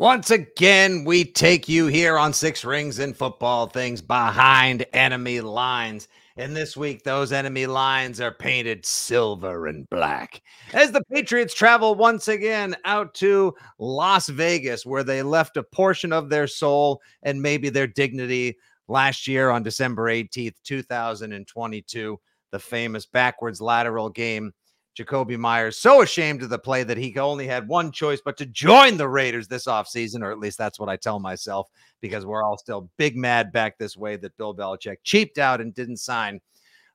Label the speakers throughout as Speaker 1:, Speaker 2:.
Speaker 1: Once again, we take you here on Six Rings and Football Things behind enemy lines. And this week, those enemy lines are painted silver and black as the Patriots travel once again out to Las Vegas, where they left a portion of their soul and maybe their dignity last year on December 18th, 2022. The famous backwards lateral game Jakobi Meyers so ashamed of the play that he only had one choice but to join the Raiders this offseason, or at least that's what I tell myself, because we're all still big mad back this way that Bill Belichick cheaped out and didn't sign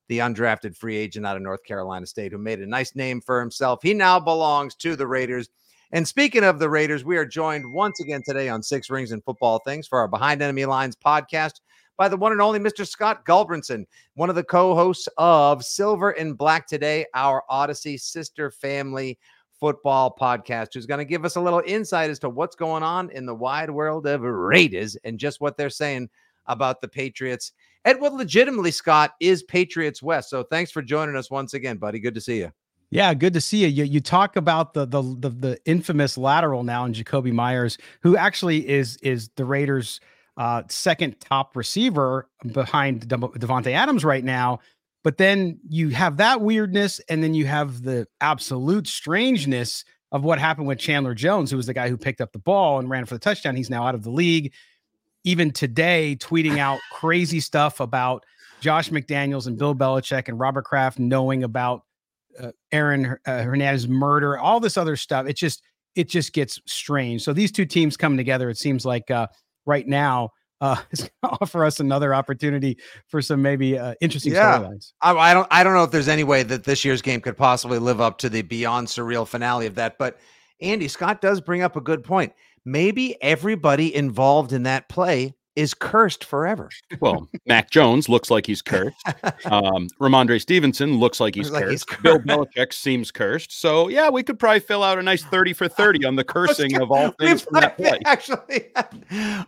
Speaker 1: the undrafted free agent out of North Carolina State who made a nice name for himself. He now belongs to the Raiders. And speaking of the Raiders, we are joined once again today on Six Rings and Football Things for our Behind Enemy Lines podcast by the one and only Mr. Scott Gulbransen, one of the co hosts of Silver and Black Today, our Audacy sister family football podcast, who's going to give us a little insight as to what's going on in the wide world of Raiders and just what they're saying about the Patriots. And what legitimately, Scott, is Patriots West. So thanks for joining us once again, buddy. Good to see you.
Speaker 2: Yeah, good to see you. You, you talk about the, the the the infamous lateral now in Jakobi Meyers, who actually is is the Raiders' uh, second top receiver behind De- Davante Adams right now. But then you have that weirdness, and then you have the absolute strangeness of what happened with Chandler Jones, who was the guy who picked up the ball and ran for the touchdown. He's now out of the league. Even today, tweeting out crazy stuff about Josh McDaniels and Bill Belichick and Robert Kraft knowing about uh, Aaron uh, Hernandez's murder, all this other stuff. It just it just gets strange. So these two teams coming together, it seems like uh, right now uh, is going to offer us another opportunity for some maybe uh, interesting yeah. storylines.
Speaker 1: I, I, don't I don't know if there's any way that this year's game could possibly live up to the beyond surreal finale of that. But Andy Scott does bring up a good point. Maybe everybody involved in that play is cursed forever.
Speaker 3: Well, Mac Jones looks like he's cursed. Um, Rhamondre Stevenson looks like he's, like cursed. he's cursed. Bill Belichick seems cursed. So yeah, we could probably fill out a nice thirty for thirty on the cursing of all things from that play.
Speaker 1: Actually,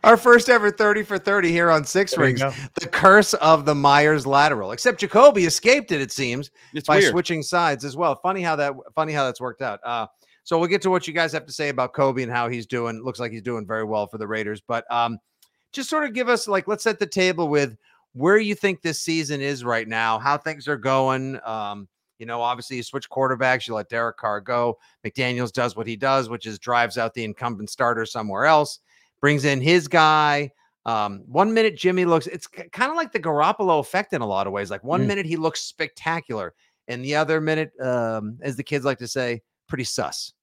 Speaker 1: our first ever thirty for thirty here on Six there Rings. The curse of the Meyers lateral. Except Jakobi escaped it. It seems it's by weird. switching sides as well. Funny how that funny how that's worked out. Uh, so we'll get to what you guys have to say about Kobe and how he's doing. Looks like he's doing very well for the Raiders, but um just sort of give us like let's set the table with where you think this season is right now, how things are going. Um, you know, obviously you switch quarterbacks, you let Derek Carr go. McDaniels does what he does, which is drives out the incumbent starter somewhere else, brings in his guy. Um, one minute Jimmy looks, it's kind of like the Garoppolo effect in a lot of ways. Like one mm. minute he looks spectacular, and the other minute, um, as the kids like to say, pretty sus.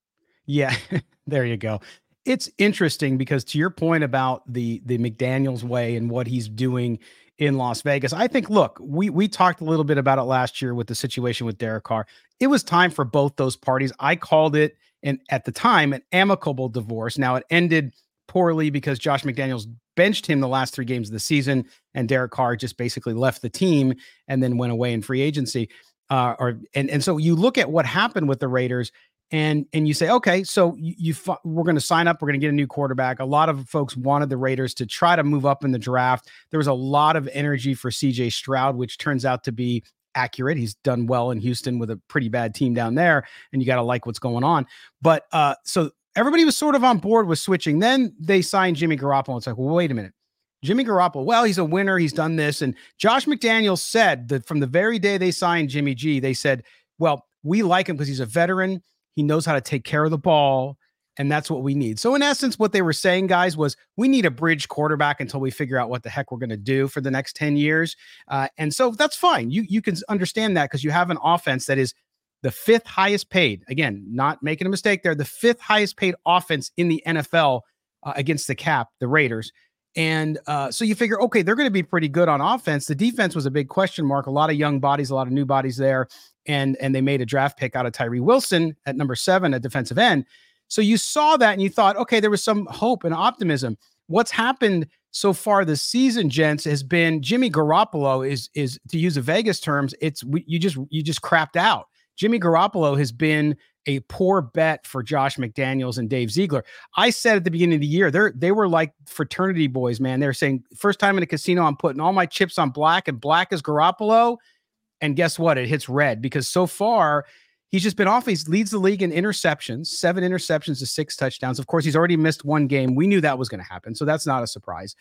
Speaker 2: Yeah, there you go it's interesting because to your point about the the McDaniels way and what he's doing in Las Vegas, I think look, we we talked a little bit about it last year with the situation with Derek Carr. It was time for both those parties. I called it and at the time an amicable divorce. Now it ended poorly because Josh McDaniels benched him the last three games of the season, and Derek Carr just basically left the team and then went away in free agency. Uh, or and and so you look at what happened with the Raiders and and you say okay so you, you we're going to sign up we're going to get a new quarterback a lot of folks wanted the raiders to try to move up in the draft there was a lot of energy for cj stroud which turns out to be accurate. He's done well in Houston with a pretty bad team down there, and you got to like what's going on. But uh, so everybody was sort of on board with switching. Then they signed Jimmy Garoppolo. It's like, well, wait a minute. Jimmy Garoppolo, well, he's a winner. He's done this. And Josh McDaniels said that from the very day they signed Jimmy G, they said, well, we like him because he's a veteran. He knows how to take care of the ball. And that's what we need. So, in essence, what they were saying, guys, was we need a bridge quarterback until we figure out what the heck we're going to do for the next 10 years. Uh, and so that's fine. You, you can understand that because you have an offense that is the fifth highest paid. Again, not making a mistake there, the fifth highest paid offense in the NFL uh, against the cap, the Raiders. And uh, so you figure, okay, they're going to be pretty good on offense. The defense was a big question mark. A lot of young bodies, a lot of new bodies there, and and they made a draft pick out of Tyree Wilson at number seven at defensive end. So you saw that and you thought, okay, there was some hope and optimism. What's happened so far this season, gents, has been Jimmy Garoppolo is is to use a Vegas terms, it's you just you just crapped out. Jimmy Garoppolo has been a poor bet for Josh McDaniels and Dave Ziegler. I said at the beginning of the year, they're they were like fraternity boys, man. They're saying first time in a casino, I'm putting all my chips on black, and black is Garoppolo. And guess what? It hits red because so far he's just been off. He leads the league in interceptions, seven interceptions to six touchdowns. Of course, he's already missed one game. We knew that was going to happen, so that's not a surprise.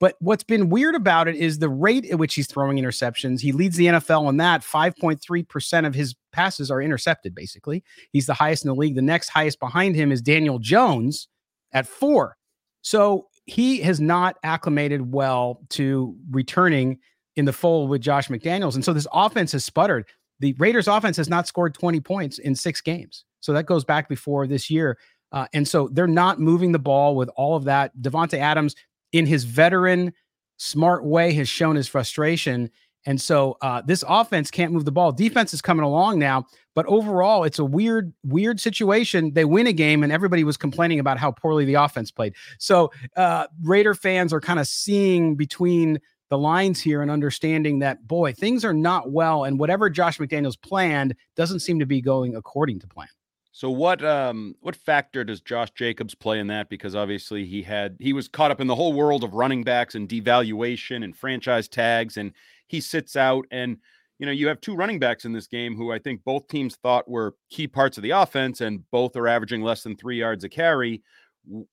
Speaker 2: But what's been weird about it is the rate at which he's throwing interceptions. He leads the NFL in that 5.3% of his passes are intercepted, basically. He's the highest in the league. The next highest behind him is Daniel Jones at four. So he has not acclimated well to returning in the fold with Josh McDaniels. And so this offense has sputtered. The Raiders offense has not scored 20 points in six games. So that goes back before this year. Uh, and so they're not moving the ball with all of that. Davante Adams in his veteran, smart way has shown his frustration. And so uh, this offense can't move the ball. Defense is coming along now, but overall, it's a weird, weird situation. They win a game, and everybody was complaining about how poorly the offense played. So uh, Raider fans are kind of seeing between the lines here and understanding that boy, things are not well, and whatever Josh McDaniels planned doesn't seem to be going according to plan.
Speaker 3: So what um what factor does Josh Jacobs play in that? Because obviously he had he was caught up in the whole world of running backs and devaluation and franchise tags, and he sits out. And you know you have two running backs in this game who I think both teams thought were key parts of the offense, and both are averaging less than three yards a carry.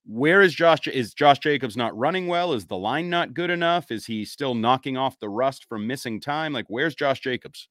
Speaker 3: Where is Josh? Is Josh Jacobs not running well? Is the line not good enough? Is he still knocking off the rust from missing time? Like where's Josh Jacobs?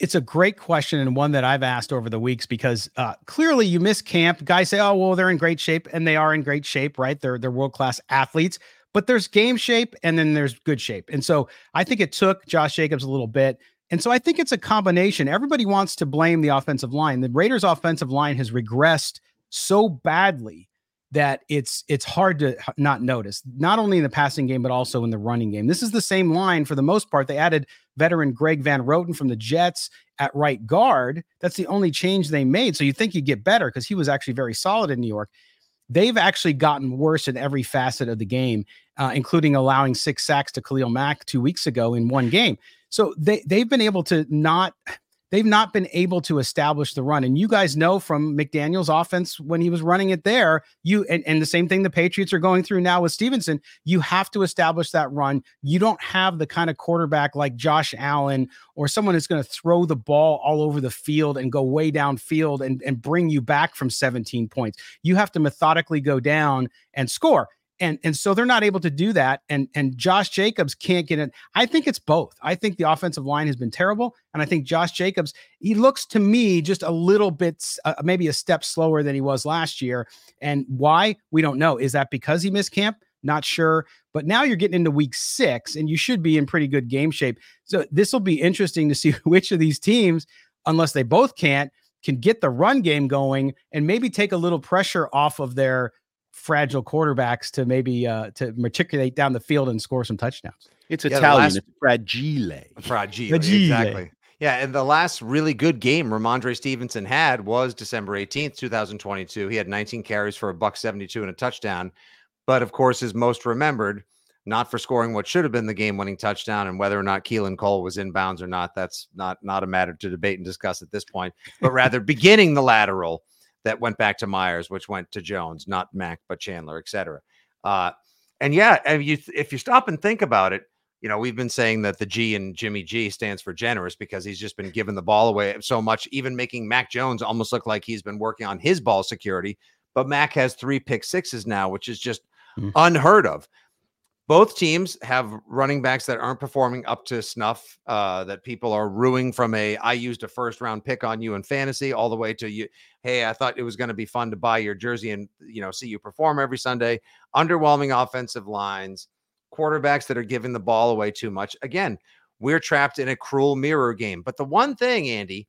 Speaker 2: It's a great question and one that I've asked over the weeks because uh, clearly you miss camp. Guys say, "Oh, well, they're in great shape," and they are in great shape, right? They're they're world class athletes, but there's game shape and then there's good shape. And so I think it took Josh Jacobs a little bit. And so I think it's a combination. Everybody wants to blame the offensive line. The Raiders' offensive line has regressed so badly that it's it's hard to not notice not only in the passing game but also in the running game this is the same line for the most part they added veteran greg van roten from the jets at right guard that's the only change they made so you think you get better because he was actually very solid in new york they've actually gotten worse in every facet of the game uh, including allowing six sacks to khalil mack two weeks ago in one game so they, they've been able to not they've not been able to establish the run. And you guys know from McDaniel's offense when he was running it there, you and, and the same thing the Patriots are going through now with Stevenson, you have to establish that run. You don't have the kind of quarterback like Josh Allen or someone who's going to throw the ball all over the field and go way downfield and, and bring you back from 17 points. You have to methodically go down and score and and so they're not able to do that and and Josh Jacobs can't get in. I think it's both. I think the offensive line has been terrible and I think Josh Jacobs he looks to me just a little bit uh, maybe a step slower than he was last year. And why? We don't know. Is that because he missed camp? Not sure. But now you're getting into week 6 and you should be in pretty good game shape. So this will be interesting to see which of these teams unless they both can't can get the run game going and maybe take a little pressure off of their fragile quarterbacks to maybe uh, to matriculate down the field and score some touchdowns.
Speaker 3: It's yeah, Italian. Last, it's fragile.
Speaker 1: Fragile. Fragile. Exactly. Yeah, and the last really good game Rhamondre Stevenson had was December 18th, 2022. He had 19 carries for a buck 72 and a touchdown. But of course, is most remembered not for scoring what should have been the game-winning touchdown and whether or not Keelan Cole was in bounds or not. That's not not a matter to debate and discuss at this point, but rather beginning the lateral that went back to Meyers, which went to Jones, not Mack, but Chandler, etc. Uh, and yeah, and you if you stop and think about it, you know, we've been saying that the G in Jimmy G stands for generous because he's just been giving the ball away so much, even making Mac Jones almost look like he's been working on his ball security. But Mac has three pick sixes now, which is just mm. unheard of. Both teams have running backs that aren't performing up to snuff, uh, that people are ruining from a I used a first round pick on you in fantasy all the way to you. Hey, I thought it was going to be fun to buy your jersey and you know see you perform every Sunday. Underwhelming offensive lines quarterbacks that are giving the ball away too much. Again, we're trapped in a cruel mirror game. But the one thing, Andy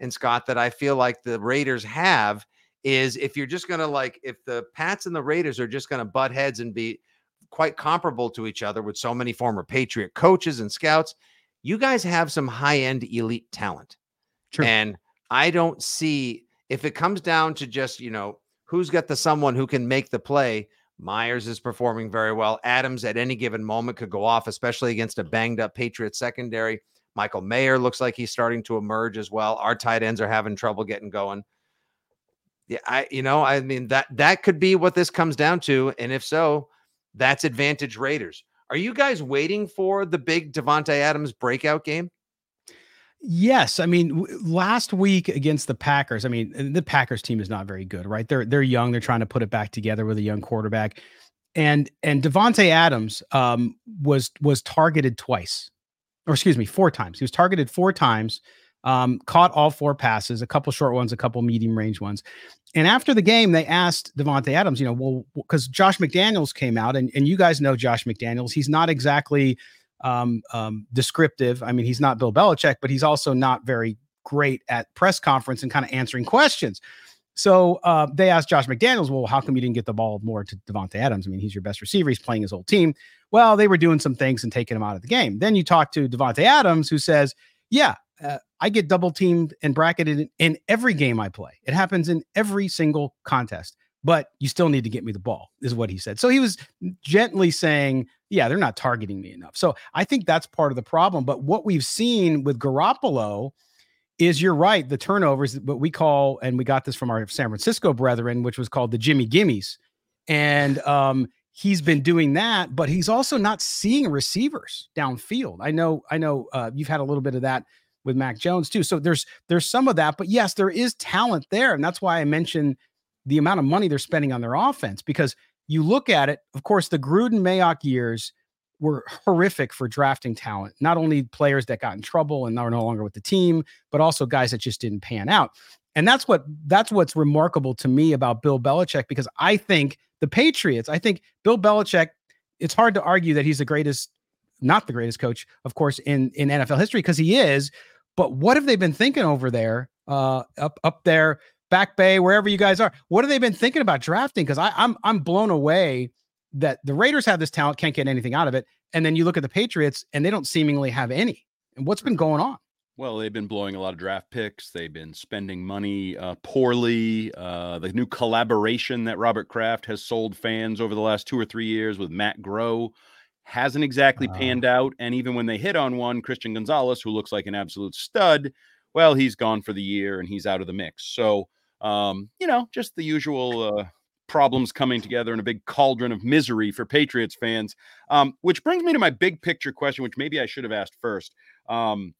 Speaker 1: and Scott, that I feel like the Raiders have is if you're just going to like, if the Pats and the Raiders are just going to butt heads and be quite comparable to each other with so many former Patriot coaches and scouts, you guys have some high end elite talent. True. And I don't see if it comes down to just, you know, who's got the someone who can make the play. Meyers is performing very well. Adams at any given moment could go off, especially against a banged up Patriot secondary. Michael Mayer looks like he's starting to emerge as well. Our tight ends are having trouble getting going. Yeah, I you know, I mean that that could be what this comes down to. And if so, that's advantage Raiders. Are you guys waiting for the big Davante Adams breakout game?
Speaker 2: Yes, I mean last week against the Packers. I mean the Packers team is not very good, right? They're they're young. They're trying to put it back together with a young quarterback, and and Davante Adams um, was was targeted twice, or excuse me, four times. He was targeted four times, um, caught all four passes, a couple short ones, a couple medium range ones. And after the game, they asked Davante Adams, you know, well, because Josh McDaniels came out, and and you guys know Josh McDaniels. He's not exactly um, um, descriptive. I mean, he's not Bill Belichick, but he's also not very great at press conference and kind of answering questions. So uh, they asked Josh McDaniels, well, how come you didn't get the ball more to Davante Adams? I mean, he's your best receiver. He's playing his old team. Well, they were doing some things and taking him out of the game. Then you talk to Davante Adams, who says, yeah, uh, I get double teamed and bracketed in, every game I play. It happens in every single contest but you still need to get me the ball, is what he said. So he was gently saying, yeah, they're not targeting me enough. So I think that's part of the problem. But what we've seen with Garoppolo is you're right, the turnovers, what we call, and we got this from our San Francisco brethren, which was called the Jimmy Gimmies. And um, he's been doing that, but he's also not seeing receivers downfield. I know, I know uh, you've had a little bit of that with Mac Jones too. So there's there's some of that, but yes, there is talent there. And that's why I mentioned the amount of money they're spending on their offense because you look at it, of course, the Gruden Mayock years were horrific for drafting talent. Not only players that got in trouble and are no longer with the team, but also guys that just didn't pan out. And that's what that's what's remarkable to me about Bill Belichick because I think the Patriots, I think Bill Belichick, it's hard to argue that he's the greatest, not the greatest coach, of course, in in NFL history because he is. But what have they been thinking over there, uh, up up there Back Bay, wherever you guys are. What have they been thinking about drafting? Because I'm I'm blown away that the Raiders have this talent, can't get anything out of it, and then you look at the Patriots and they don't seemingly have any. And what's been going on?
Speaker 3: Well, they've been blowing a lot of draft picks. They've been spending money uh, poorly. Uh, the new collaboration that Robert Kraft has sold fans over the last two or three years with Matt Groh hasn't exactly panned out. And even when they hit on one, Christian Gonzalez, who looks like an absolute stud, well, he's gone for the year and he's out of the mix. So um, you know, just the usual uh, problems coming together in a big cauldron of misery for Patriots fans. Um, which brings me to my big picture question, which maybe I should have asked first. Um,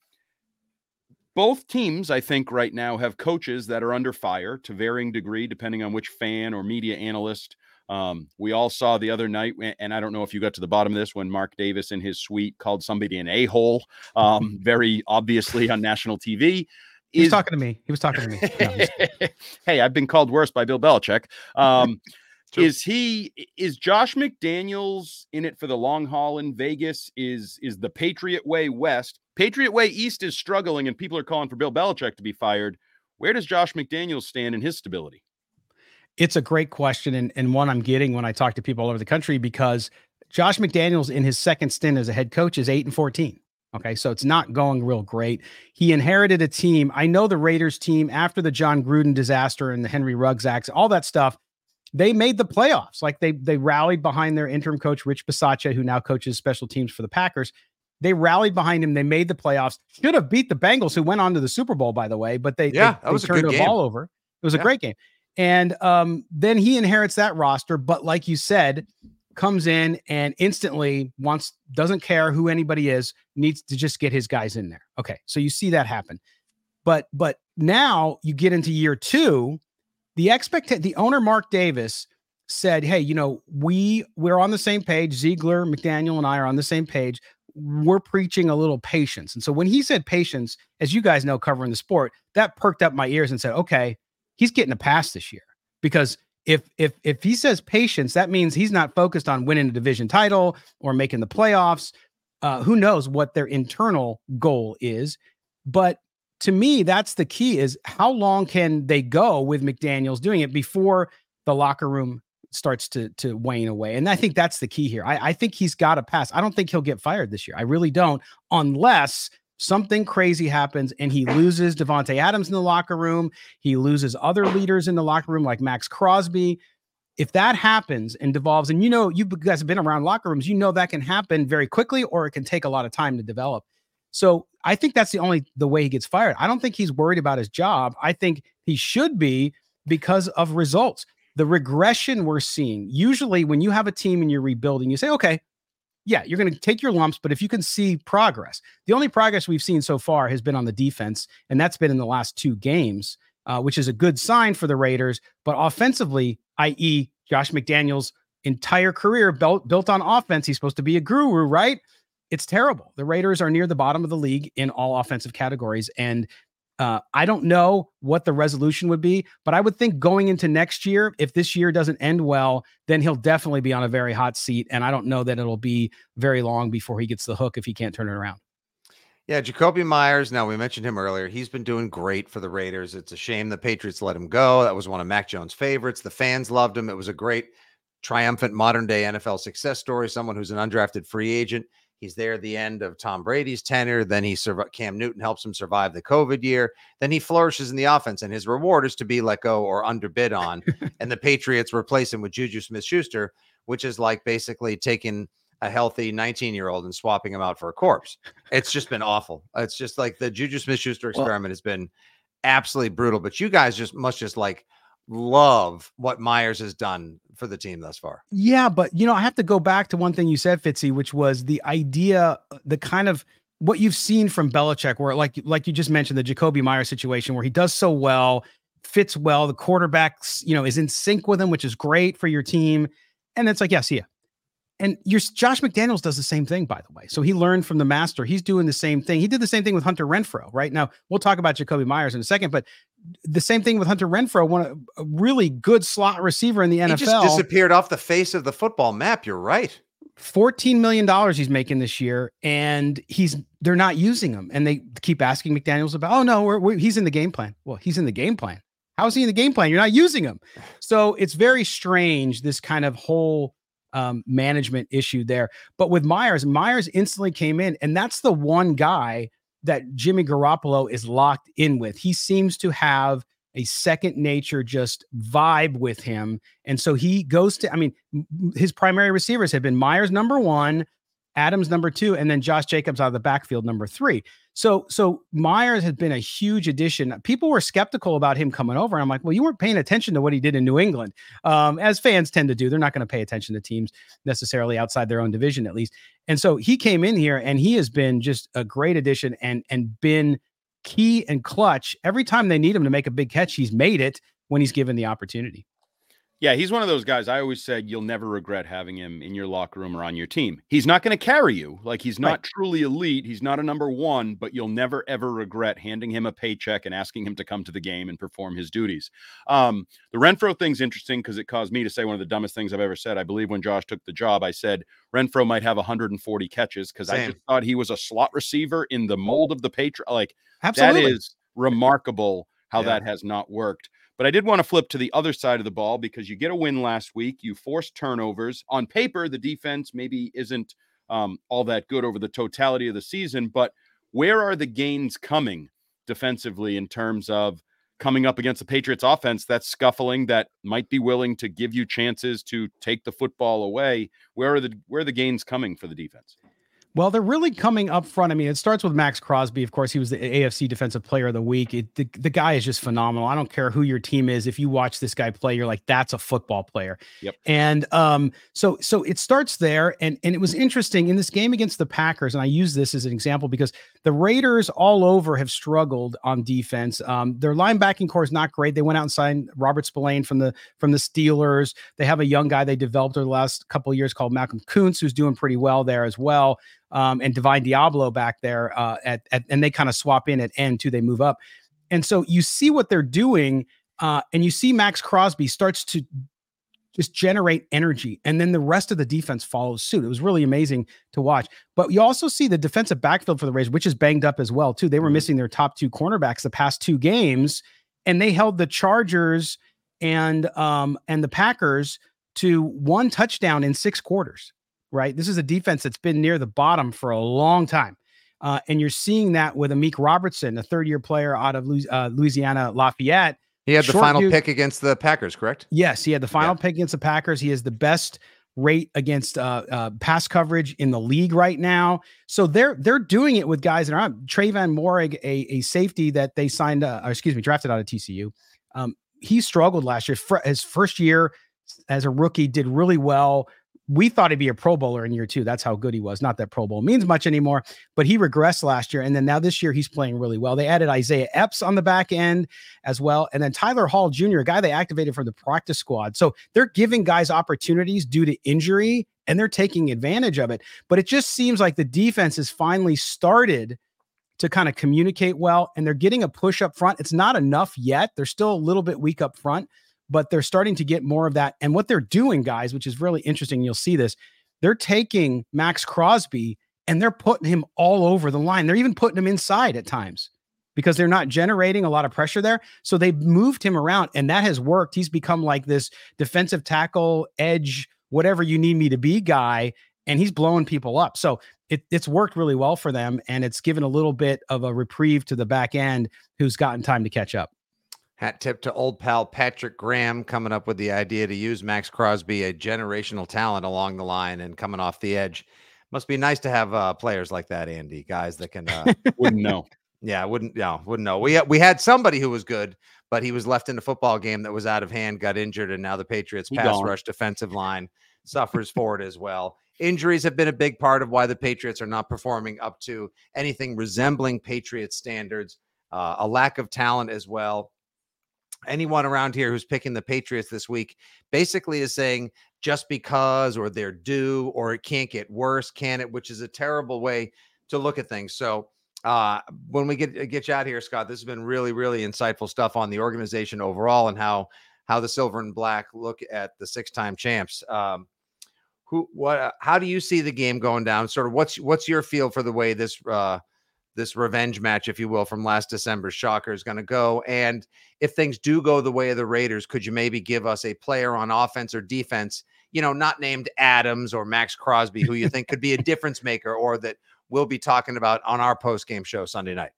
Speaker 3: both teams, I think, right now have coaches that are under fire to varying degree, depending on which fan or media analyst. Um, we all saw the other night, and I don't know if you got to the bottom of this when Mark Davis in his suite called somebody an a hole, um, very obviously on national TV.
Speaker 2: He was talking to me. He was talking to me.
Speaker 3: No, hey, I've been called worse by Bill Belichick. Um, is he is Josh McDaniels in it for the long haul in Vegas? Is is the Patriot Way West? Patriot Way East is struggling, and people are calling for Bill Belichick to be fired. Where does Josh McDaniels stand in his stability?
Speaker 2: It's a great question, and, and one I'm getting when I talk to people all over the country because Josh McDaniels in his second stint as a head coach is eight and fourteen. Okay, so it's not going real great. He inherited a team. I know the Raiders team after the Jon Gruden disaster and the Henry Ruggs acts, all that stuff. They made the playoffs. Like they they rallied behind their interim coach Rich Bisaccia, who now coaches special teams for the Packers. They rallied behind him. They made the playoffs. Should have beat the Bengals, who went on to the Super Bowl, by the way. But they
Speaker 1: yeah,
Speaker 2: they, that was they turned the game. ball over. It was yeah. a great game. And um, then he inherits that roster. But like you said, comes in and instantly wants doesn't care who anybody is, needs to just get his guys in there. Okay, so you see that happen. But but now you get into year 2, the expect the owner Mark Davis said, "Hey, you know, we we're on the same page. Ziegler, McDaniel and I are on the same page. We're preaching a little patience." And so when he said patience, as you guys know covering the sport, that perked up my ears and said, "Okay, he's getting a pass this year." Because if if if he says patience, that means he's not focused on winning a division title or making the playoffs. Uh, who knows what their internal goal is? But to me, that's the key: is how long can they go with McDaniel's doing it before the locker room starts to to wane away? And I think that's the key here. I, I think he's got to pass. I don't think he'll get fired this year. I really don't, unless something crazy happens and he loses Davante Adams in the locker room. He loses other leaders in the locker room like Maxx Crosby. If that happens and devolves, and you know, you guys have been around locker rooms, you know that can happen very quickly or it can take a lot of time to develop. So I think that's the only the way he gets fired. I don't think he's worried about his job. I think he should be because of results. The regression we're seeing, usually when you have a team and you're rebuilding, you say, okay, yeah, you're going to take your lumps, but if you can see progress, the only progress we've seen so far has been on the defense, and that's been in the last two games, uh, which is a good sign for the Raiders. But offensively, i.e., Josh McDaniels' entire career built built on offense, he's supposed to be a guru, right? It's terrible. The Raiders are near the bottom of the league in all offensive categories, and uh, I don't know what the resolution would be, but I would think going into next year, if this year doesn't end well, then he'll definitely be on a very hot seat. And I don't know that it'll be very long before he gets the hook if he can't turn it around.
Speaker 1: Yeah, Jakobi Meyers. Now we mentioned him earlier. He's been doing great for the Raiders. It's a shame the Patriots let him go. That was one of Mac Jones' favorites. The fans loved him. It was a great, triumphant modern day NFL success story. Someone who's an undrafted free agent. He's there at the end of Tom Brady's tenure. Then he survived. Cam Newton helps him survive the COVID year. Then he flourishes in the offense, and his reward is to be let go or underbid on. and the Patriots replace him with Juju Smith Schuster, which is like basically taking a healthy 19 year old and swapping him out for a corpse. It's just been awful. It's just like the Juju Smith Schuster experiment well, has been absolutely brutal. But you guys just must just like love what Meyers has done for the team thus far.
Speaker 2: Yeah, but you know, I have to go back to one thing you said, Fitzy, which was the idea, the kind of what you've seen from Belichick, where like like you just mentioned, the Jakobi Meyers situation, where he does so well, fits well, the quarterbacks, you know, is in sync with him, which is great for your team. And it's like, yeah, see ya and your Josh McDaniels does the same thing, by the way. So he learned from the master. He's doing the same thing. He did the same thing with Hunter Renfrow, Right now, we'll talk about Jakobi Meyers in a second, but the same thing with Hunter Renfrow, one a really good slot receiver in the NFL. He just
Speaker 1: disappeared off the face of the football map. You're right.
Speaker 2: $14 million he's making this year, and he's they're not using him. And they keep asking McDaniels about, oh no, we're, we're, he's in the game plan. Well, he's in the game plan. How's he in the game plan? You're not using him. So it's very strange, this kind of whole um, management issue there. But with Meyers, Meyers instantly came in, and that's the one guy that Jimmy Garoppolo is locked in with. He seems to have a second nature just vibe with him. And so he goes to, I mean, his primary receivers have been Meyers number one, Adams number two, and then Josh Jacobs out of the backfield number three. So so Meyers has been a huge addition. People were skeptical about him coming over. I'm like, well, you weren't paying attention to what he did in New England, um, as fans tend to do. They're not going to pay attention to teams necessarily outside their own division, at least. And so he came in here, and he has been just a great addition, and and been key and clutch every time they need him to make a big catch. He's made it when he's given the opportunity.
Speaker 3: Yeah, he's one of those guys. I always said you'll never regret having him in your locker room or on your team. He's not going to carry you. Like he's not right. truly elite. He's not a number one, but you'll never ever regret handing him a paycheck and asking him to come to the game and perform his duties. Um, the Renfrow thing's interesting because it caused me to say one of the dumbest things I've ever said. I believe when Josh took the job, I said Renfrow might have 140 catches because I just thought he was a slot receiver in the mold of the Patriot. Like Absolutely. that is remarkable how yeah. that has not worked. But I did want to flip to the other side of the ball because you get a win last week. You force turnovers. On paper, the defense maybe isn't um, all that good over the totality of the season, but where are the gains coming defensively in terms of coming up against the Patriots offense that's scuffling that might be willing to give you chances to take the football away? Where are the where are the gains coming for the defense?
Speaker 2: Well, they're really coming up front. I mean, it starts with Maxx Crosby. Of course, he was the AFC Defensive Player of the Week. It, the, the guy is just phenomenal. I don't care who your team is. If you watch this guy play, you're like, that's a football player.
Speaker 3: Yep.
Speaker 2: And um, so so it starts there. And and it was interesting in this game against the Packers. And I use this as an example because the Raiders all over have struggled on defense. Um, their linebacking core is not great. They went out and signed Robert Spillane from the from the Steelers. They have a young guy they developed over the last couple of years called Malcolm Koonce, who's doing pretty well there as well um, and Divine Deablo back there uh, at, at and they kind of swap in at end too. They move up, and so you see what they're doing, uh, and you see Maxx Crosby starts to just generate energy, and then the rest of the defense follows suit. It was really amazing to watch. But you also see the defensive backfield for the Rays, which is banged up as well too. They were mm-hmm. missing their top two cornerbacks the past two games, and they held the Chargers and um and the Packers to one touchdown in six quarters right? This is a defense that's been near the bottom for a long time. Uh, and you're seeing that with Amik Robertson, a third year player out of uh, Louisiana Lafayette.
Speaker 1: He had the final dude. pick against the Packers, correct?
Speaker 2: Yes, he had the final yeah. pick against the Packers. He has the best rate against uh, uh, pass coverage in the league right now. So they're they're doing it with guys that are on. Tre'von Moehrig, a, a safety that they signed, uh, or excuse me, drafted out of TCU. Um, he struggled last year. His first year as a rookie did really well we thought he'd be a Pro Bowler in year two. That's how good he was. Not that Pro Bowl means much anymore, but he regressed last year. And then now this year, he's playing really well. They added Isaiah Epps on the back end as well. And then Tyler Hall Jr., a guy they activated from the practice squad. So they're giving guys opportunities due to injury and they're taking advantage of it. But it just seems like the defense has finally started to kind of communicate well and they're getting a push up front. It's not enough yet. They're still a little bit weak up front but they're starting to get more of that. And what they're doing, guys, which is really interesting, you'll see this, they're taking Maxx Crosby and they're putting him all over the line. They're even putting him inside at times because they're not generating a lot of pressure there. So they moved him around and that has worked. He's become like this defensive tackle, edge, whatever you need me to be guy. And he's blowing people up. So it, it's worked really well for them. And it's given a little bit of a reprieve to the back end who's gotten time to catch up.
Speaker 1: Hat tip to old pal Patrick Graham coming up with the idea to use Maxx Crosby, a generational talent along the line and coming off the edge. Must be nice to have uh, players like that, Andy. Guys that can uh,
Speaker 3: wouldn't know.
Speaker 1: Yeah, wouldn't. Yeah, wouldn't know. We we had somebody who was good, but he was left in a football game that was out of hand, got injured, and now the Patriots pass gone. rush defensive line suffers for it as well. Injuries have been a big part of why the Patriots are not performing up to anything resembling Patriot standards. Uh, a lack of talent as well anyone around here who's picking the Patriots this week basically is saying just because or they're due or it can't get worse, can it? Which is a terrible way to look at things. So uh, when we get get you out here, Scott, this has been really, really insightful stuff on the organization overall and how how the silver and black look at the six time champs. Um, who what how do you see the game going down? Sort of what's what's your feel for the way this uh this revenge match, if you will, from last December's shocker is going to go. And if things do go the way of the Raiders, could you maybe give us a player on offense or defense, you know, not named Adams or Maxx Crosby, who you think could be a difference maker or that we'll be talking about on our post game show Sunday night?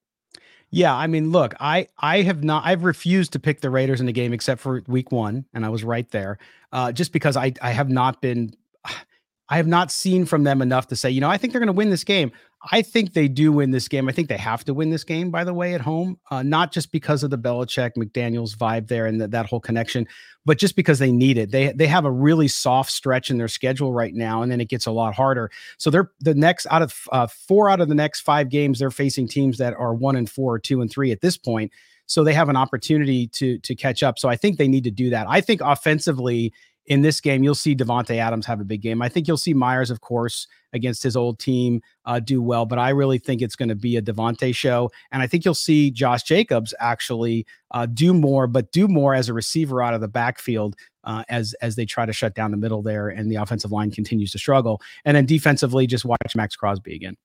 Speaker 2: Yeah, I mean, look, I I have not I've refused to pick the Raiders in the game except for week one, and I was right there. Uh, just because I I have not been I have not seen from them enough to say, you know, I think they're going to win this game. I think they do win this game. I think they have to win this game, by the way, at home, uh, not just because of the Belichick McDaniels vibe there and the, that whole connection, but just because they need it. They they have a really soft stretch in their schedule right now, and then it gets a lot harder. So they're the next out of uh, four out of the next five games they're facing teams that are one and four, or two and three at this point. So they have an opportunity to to catch up. So I think they need to do that. I think offensively in this game, you'll see Davante Adams have a big game. I think you'll see Meyers, of course, against his old team, uh, do well. But I really think it's going to be a Davante show, and I think you'll see Josh Jacobs actually uh, do more, but do more as a receiver out of the backfield uh, as as they try to shut down the middle there, and the offensive line continues to struggle. And then defensively, just watch Maxx Crosby again.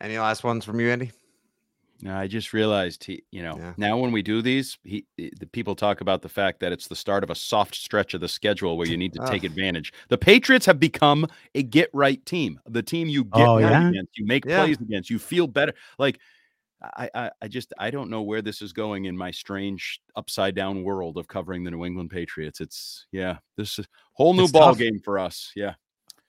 Speaker 1: Any last ones from you, Andy?
Speaker 3: No, I just realized he, you know, yeah. now when we do these, he, eh, the people talk about the fact that it's the start of a soft stretch of the schedule where you need to take advantage. The Patriots have become a get right team, the team you get oh, right yeah? against, you make yeah. plays against, you feel better. Like, I, I, I just, I don't know where this is going in my strange upside down world of covering the New England Patriots. It's, yeah, this is a whole new it's ball tough. game for us. Yeah.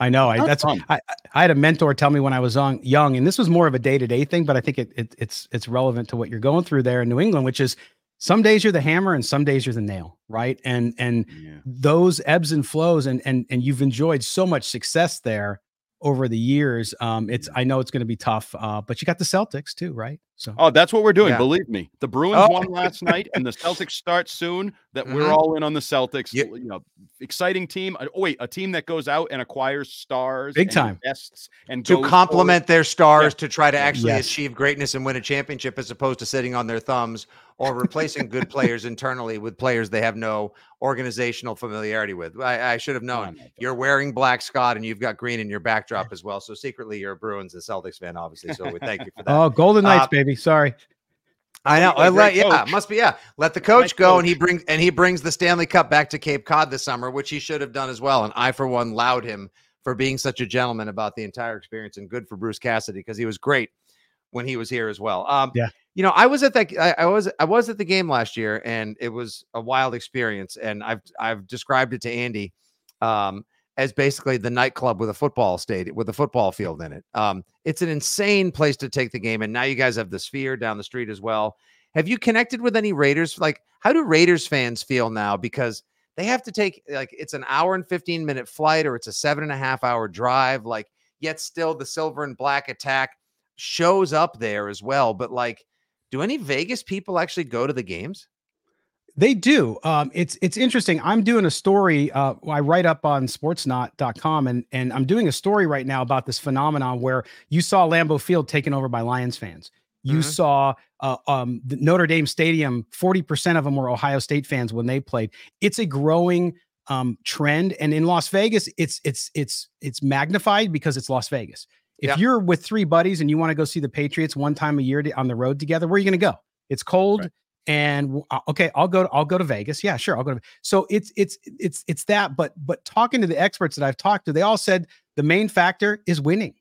Speaker 2: I know. I, that's I, I had a mentor tell me when I was young, young, and this was more of a day to day thing, but I think it, it, it's it's relevant to what you're going through there in New England, which is some days you're the hammer and some days you're the nail, right? And and yeah. those ebbs and flows, and and and you've enjoyed so much success there over the years. Um, it's I know it's going to be tough, uh, but you got the Celtics too, right?
Speaker 3: So oh, that's what we're doing. Yeah. Believe me, the Bruins oh. won last night, and the Celtics start soon. That mm-hmm. we're all in on the Celtics. Yeah. You know, exciting team. Oh wait, a team that goes out and acquires stars,
Speaker 2: big time,
Speaker 3: bests, and
Speaker 1: to complement their stars yeah. to try to actually yes. achieve greatness and win a championship, as opposed to sitting on their thumbs or replacing good players internally with players they have no organizational familiarity with. I, I should have known. You're wearing black, Scott, and you've got green in your backdrop as well. So secretly, you're a Bruins and Celtics fan, obviously. So we thank you for that.
Speaker 2: Oh, Golden Knights, uh, baby. Sorry.
Speaker 1: I know. I let, yeah, must be. Yeah, let the coach go, coach. and he brings and he brings the Stanley Cup back to Cape Cod this summer, which he should have done as well. And I, for one, loud him for being such a gentleman about the entire experience, and good for Bruce Cassidy because he was great when he was here as well. Um,
Speaker 2: yeah.
Speaker 1: You know, I was at that. I, I, was I was at the game last year, and it was a wild experience. And I've I've described it to Andy um, as basically the nightclub with a football stadium with a football field in it. Um, it's an insane place to take the game, and now you guys have the Sphere down the street as well. Have you connected with any Raiders? Like, how do Raiders fans feel now? Because they have to take like it's an hour and 15 minute flight or it's a seven and a half hour drive. Like, yet still the silver and black attack shows up there as well. But like, do any Vegas people actually go to the games?
Speaker 2: They do. Um, it's it's interesting. I'm doing a story. Uh, I write up on sportsnaut.com and and I'm doing a story right now about this phenomenon where you saw Lambeau Field taken over by Lions fans. You mm-hmm. saw uh, um, the Notre Dame Stadium. Forty percent of them were Ohio State fans when they played. It's a growing um, trend, and in Las Vegas, it's it's it's it's magnified because it's Las Vegas. If yep. you're with three buddies and you want to go see the Patriots one time a year to, on the road together, where are you going to go? It's cold. Right. And uh, okay, I'll go. To, I'll go to Vegas. Yeah, sure. I'll go to. So it's it's it's it's that. But but talking to the experts that I've talked to, they all said the main factor is winning.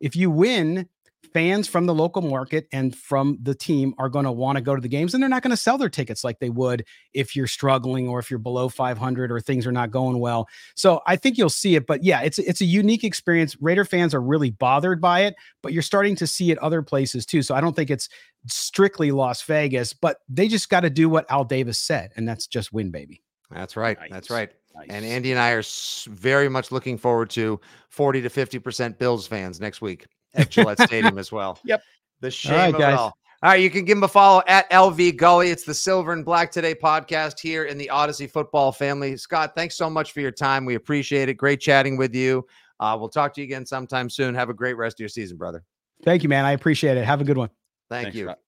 Speaker 2: If you win, fans from the local market and from the team are going to want to go to the games and they're not going to sell their tickets like they would if you're struggling or if you're below 500 or things are not going well. So I think you'll see it, but yeah, it's it's a unique experience. Raider fans are really bothered by it, but you're starting to see it other places too. So I don't think it's strictly Las Vegas, but they just got to do what Al Davis said and that's just win baby.
Speaker 1: That's right. Nice. That's right. Nice. And Andy and I are very much looking forward to 40 to 50% Bills fans next week at Gillette Stadium as well.
Speaker 2: Yep.
Speaker 1: The shame all right, of guys. it all. All right, you can give him a follow at LV Gully. It's the Silver and Black Today podcast here in the Audacy football family. Scott, thanks so much for your time. We appreciate it. Great chatting with you. Uh, we'll talk to you again sometime soon. Have a great rest of your season, brother.
Speaker 2: Thank you, man. I appreciate it. Have a good one.
Speaker 1: Thank thanks, you. Scott.